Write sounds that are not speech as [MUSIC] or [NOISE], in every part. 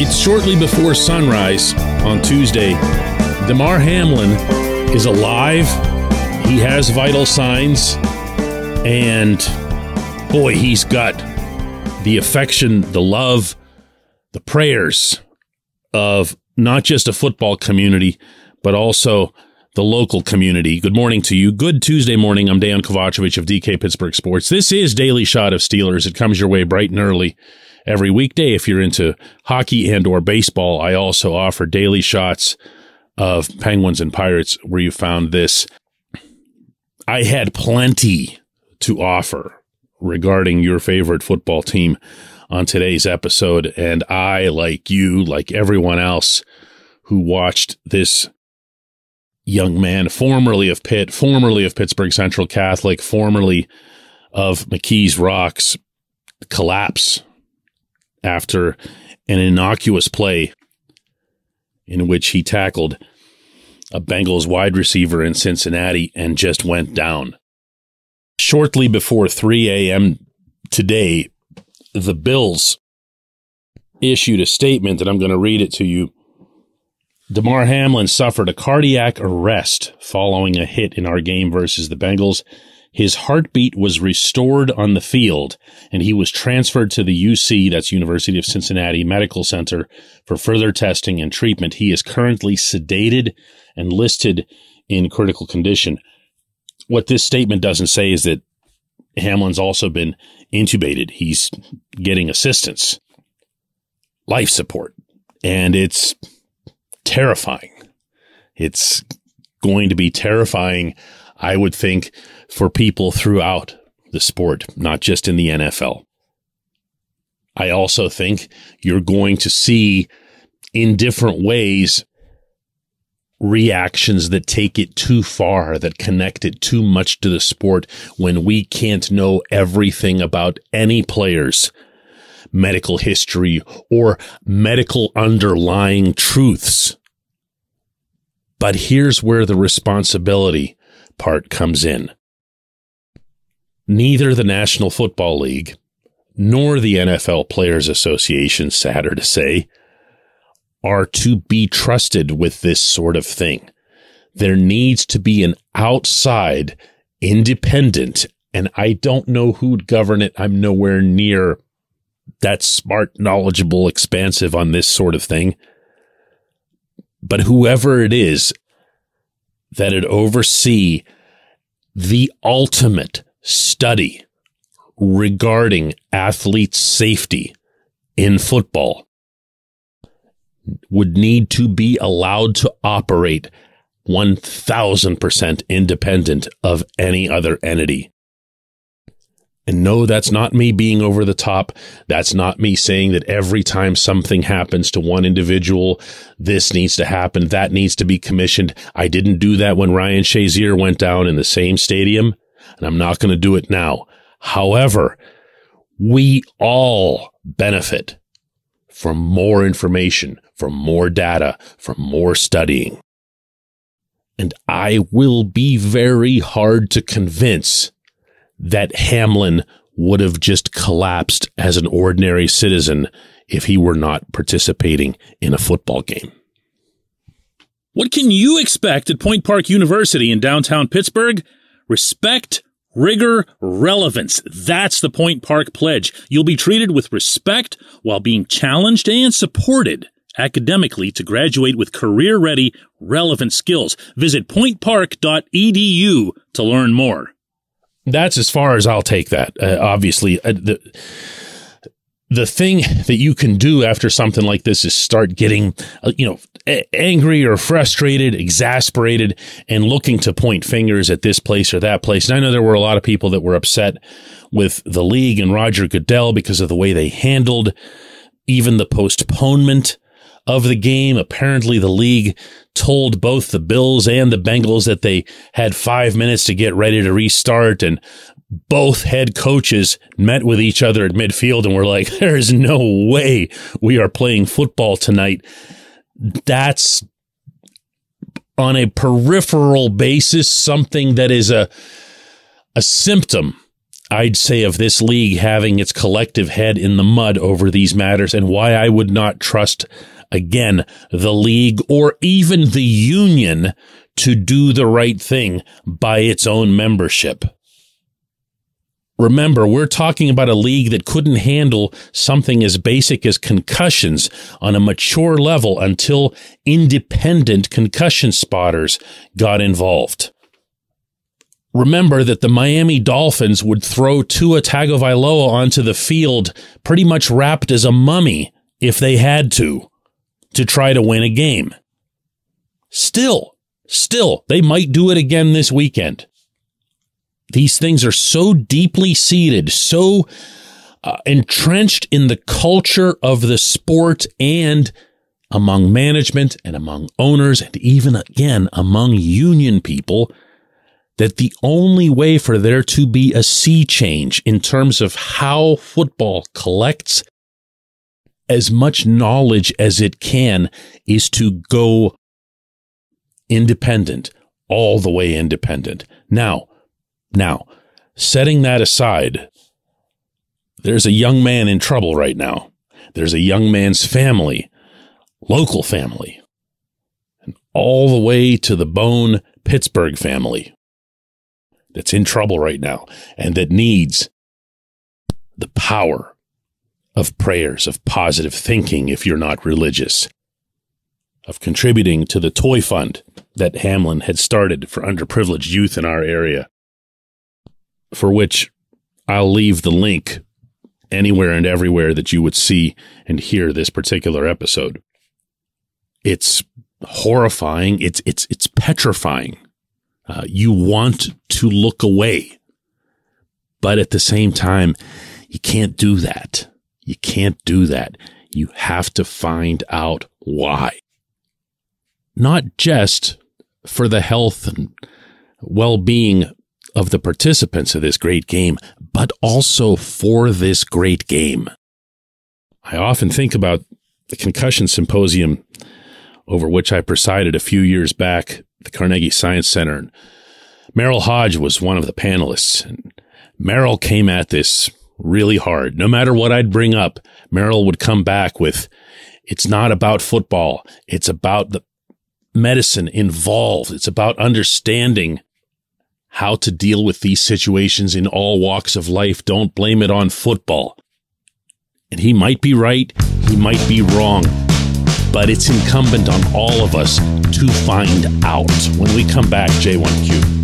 It's shortly before sunrise on Tuesday. Damar Hamlin is alive. He has vital signs. And boy, he's got the affection, the love, the prayers of not just a football community, but also the local community. Good morning to you. Good Tuesday morning. I'm Dan Kovacevic of DK Pittsburgh Sports. This is Daily Shot of Steelers. It comes your way bright and early every weekday. If you're into hockey and or baseball, I also offer daily shots of Penguins and Pirates where you found this. I had plenty to offer regarding your favorite football team on today's episode. And I, like you, like everyone else who watched this young man, formerly of Pitt, formerly of Pittsburgh Central Catholic, formerly of McKees Rocks, collapse after an innocuous play in which he tackled a Bengals wide receiver in Cincinnati and just went down. Shortly before 3 a.m. today, the Bills issued a statement, and I'm going to read it to you. Damar Hamlin suffered a cardiac arrest following a hit in our game versus the Bengals his heartbeat was restored on the field and he was transferred to the UC, that's University of Cincinnati Medical Center for further testing and treatment. He is currently sedated and listed in critical condition. What this statement doesn't say is that Hamlin's also been intubated. He's getting assistance, life support, and it's terrifying. It's going to be terrifying, I would think, for people throughout the sport, not just in the NFL. I also think you're going to see in different ways reactions that take it too far, that connect it too much to the sport when we can't know everything about any player's medical history or medical underlying truths. But here's where the responsibility part comes in neither the National Football League nor the NFL Players Association, sadder to say, are to be trusted with this sort of thing. There needs to be an outside, independent, and I don't know who'd govern it. I'm nowhere near that smart, knowledgeable, expansive on this sort of thing. But whoever it is that it oversee the ultimate study regarding athlete safety in football would need to be allowed to operate 1000% independent of any other entity. And no, that's not me being over the top. That's not me saying that every time something happens to one individual, this needs to happen. That needs to be commissioned. I didn't do that when Ryan Shazier went down in the same stadium and I'm not going to do it now. However, we all benefit from more information, from more data, from more studying. And I will be very hard to convince that Hamlin would have just collapsed as an ordinary citizen if he were not participating in a football game. What can you expect at Point Park University in downtown Pittsburgh? Respect, rigor, relevance. That's the Point Park pledge. You'll be treated with respect while being challenged and supported academically to graduate with career ready, relevant skills. Visit pointpark.edu to learn more. That's as far as I'll take that. Uh, obviously, uh, the the thing that you can do after something like this is start getting, uh, you know, a- angry or frustrated, exasperated, and looking to point fingers at this place or that place. And I know there were a lot of people that were upset with the league and Roger Goodell because of the way they handled even the postponement of the game. Apparently, the league told both the Bills and the Bengals that they had five minutes to get ready to restart. And both head coaches met with each other at midfield and were like, [LAUGHS] there is no way we are playing football tonight. That's on a peripheral basis, something that is a, a symptom, I'd say, of this league having its collective head in the mud over these matters and why I would not trust again the league or even the union to do the right thing by its own membership. Remember, we're talking about a league that couldn't handle something as basic as concussions on a mature level until independent concussion spotters got involved. Remember that the Miami Dolphins would throw Tua Tagovailoa onto the field pretty much wrapped as a mummy if they had to, to try to win a game. Still, still, they might do it again this weekend. These things are so deeply seated, so uh, entrenched in the culture of the sport and among management and among owners and even again among union people that the only way for there to be a sea change in terms of how football collects as much knowledge as it can is to go independent, all the way independent. Now, now, setting that aside, there's a young man in trouble right now. There's a young man's family, local family, and all the way to the bone Pittsburgh family that's in trouble right now and that needs the power of prayers, of positive thinking if you're not religious, of contributing to the toy fund that Hamlin had started for underprivileged youth in our area for which I'll leave the link anywhere and everywhere that you would see and hear this particular episode. It's horrifying. It's, it's, it's petrifying. Uh, you want to look away, but at the same time, you can't do that. You can't do that. You have to find out why. Not just for the health and well-being of the participants of this great game, but also for this great game. I often think about the concussion symposium over which I presided a few years back at the Carnegie Science Center. And Merril Hoge was one of the panelists. And Merril came at this really hard. No matter what I'd bring up, Merril would come back with, it's not about football. It's about the medicine involved. It's about understanding how to deal with these situations in all walks of life. Don't blame it on football. And he might be right, he might be wrong, but it's incumbent on all of us to find out. When we come back, J1Q.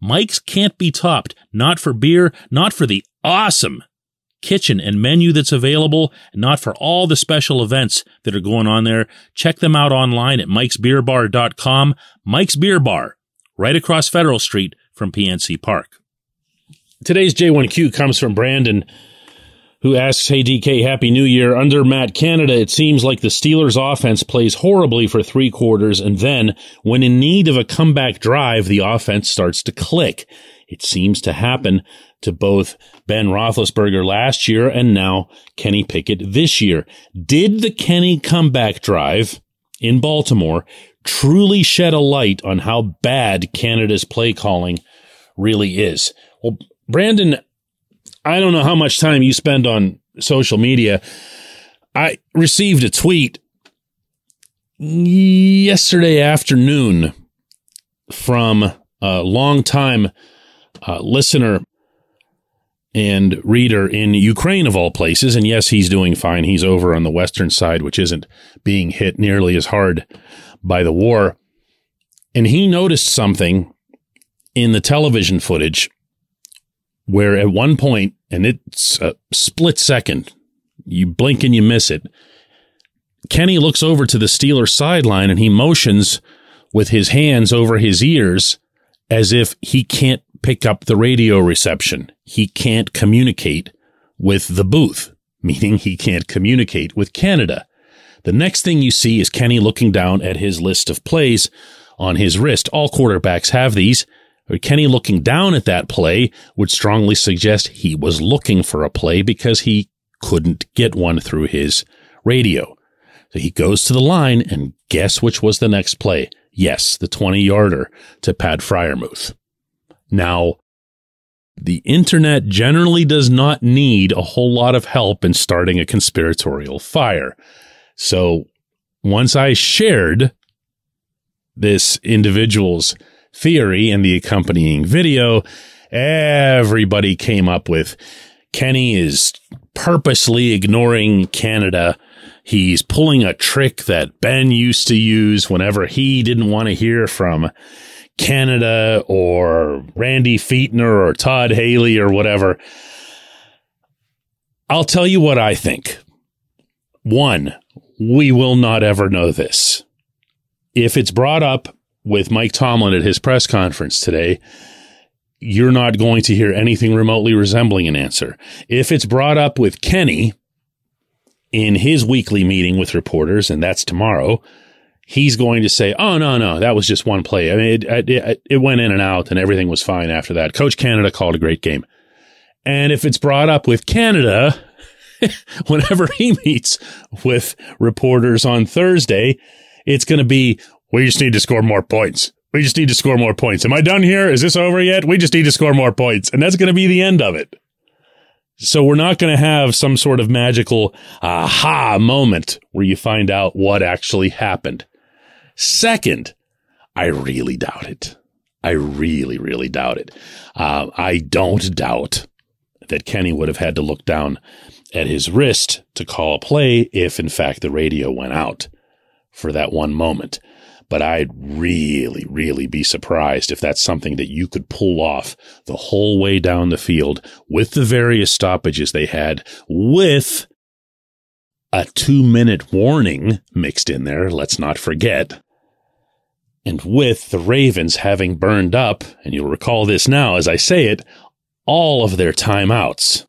Mike's can't be topped, not for beer, not for the awesome kitchen and menu that's available, not for all the special events that are going on there. Check them out online at mikesbeerbar.com. Mike's Beer Bar, right across Federal Street from PNC Park. Today's J1Q comes from Brandon who asks, Hey DK, Happy New Year. Under Matt Canada, it seems like the Steelers offense plays horribly for three quarters, and then, when in need of a comeback drive, the offense starts to click. It seems to happen to both Ben Roethlisberger last year and now Kenny Pickett this year. Did the Kenny comeback drive in Baltimore truly shed a light on how bad Canada's play calling really is? Well, Brandon, I don't know how much time you spend on social media. I received a tweet yesterday afternoon from a longtime uh, listener and reader in Ukraine, of all places. And yes, he's doing fine. He's over on the western side, which isn't being hit nearly as hard by the war. And he noticed something in the television footage where at one point, and it's a split second, you blink and you miss it. Kenny looks over to the Steelers sideline and he motions with his hands over his ears as if he can't pick up the radio reception. He can't communicate with the booth, [LAUGHS] meaning he can't communicate with Canada. The next thing you see is Kenny looking down at his list of plays on his wrist. All quarterbacks have these. Kenny looking down at that play would strongly suggest he was looking for a play because he couldn't get one through his radio. So he goes to the line and guess which was the next play? Yes, the 20 yarder to Pat Freiermuth. Now, the internet generally does not need a whole lot of help in starting a conspiratorial fire. So once I shared this individual's theory and the accompanying video, everybody came up with Kenny is purposely ignoring Canada. He's pulling a trick that Ben used to use whenever he didn't want to hear from Canada or Randy Fichtner or Todd Haley or whatever. I'll tell you what I think. One, we will not ever know this. If it's brought up with Mike Tomlin at his press conference today, you're not going to hear anything remotely resembling an answer. If it's brought up with Kenny in his weekly meeting with reporters, and that's tomorrow, he's going to say, "Oh no, no, that was just one play. I mean, it, it, it went in and out, and everything was fine after that." Coach Canada called a great game, and if it's brought up with Canada, [LAUGHS] whenever he meets with reporters on Thursday, it's going to be, we just need to score more points. We just need to score more points. Am I done here? Is this over yet? We just need to score more points. And that's going to be the end of it. So we're not going to have some sort of magical aha moment where you find out what actually happened. Second, I really doubt it. I really, really doubt it. Uh, I don't doubt that Kenny would have had to look down at his wrist to call a play if, in fact, the radio went out for that one moment. But I'd really, really be surprised if that's something that you could pull off the whole way down the field with the various stoppages they had with a two minute warning mixed in there. Let's not forget. And with the Ravens having burned up, and you'll recall this now as I say it, all of their timeouts.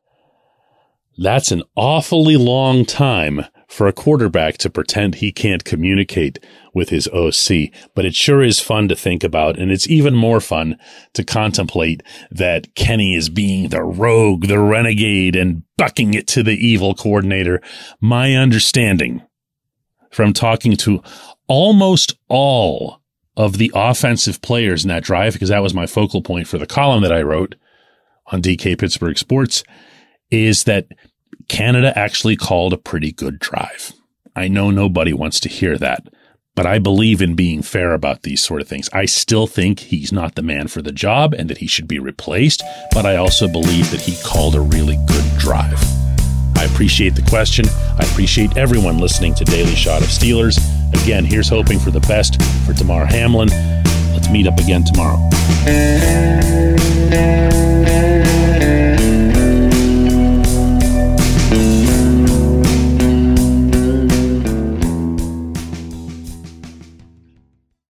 That's an awfully long time for a quarterback to pretend he can't communicate with his OC. But it sure is fun to think about. And it's even more fun to contemplate that Kenny is being the rogue, the renegade and bucking it to the evil coordinator. My understanding from talking to almost all of the offensive players in that drive, because that was my focal point for the column that I wrote on DK Pittsburgh Sports, is that Canada actually called a pretty good drive. I know nobody wants to hear that, but I believe in being fair about these sort of things. I still think he's not the man for the job and that he should be replaced, but I also believe that he called a really good drive. I appreciate the question. I appreciate everyone listening to Daily Shot of Steelers. Again, here's hoping for the best for Damar Hamlin. Let's meet up again tomorrow.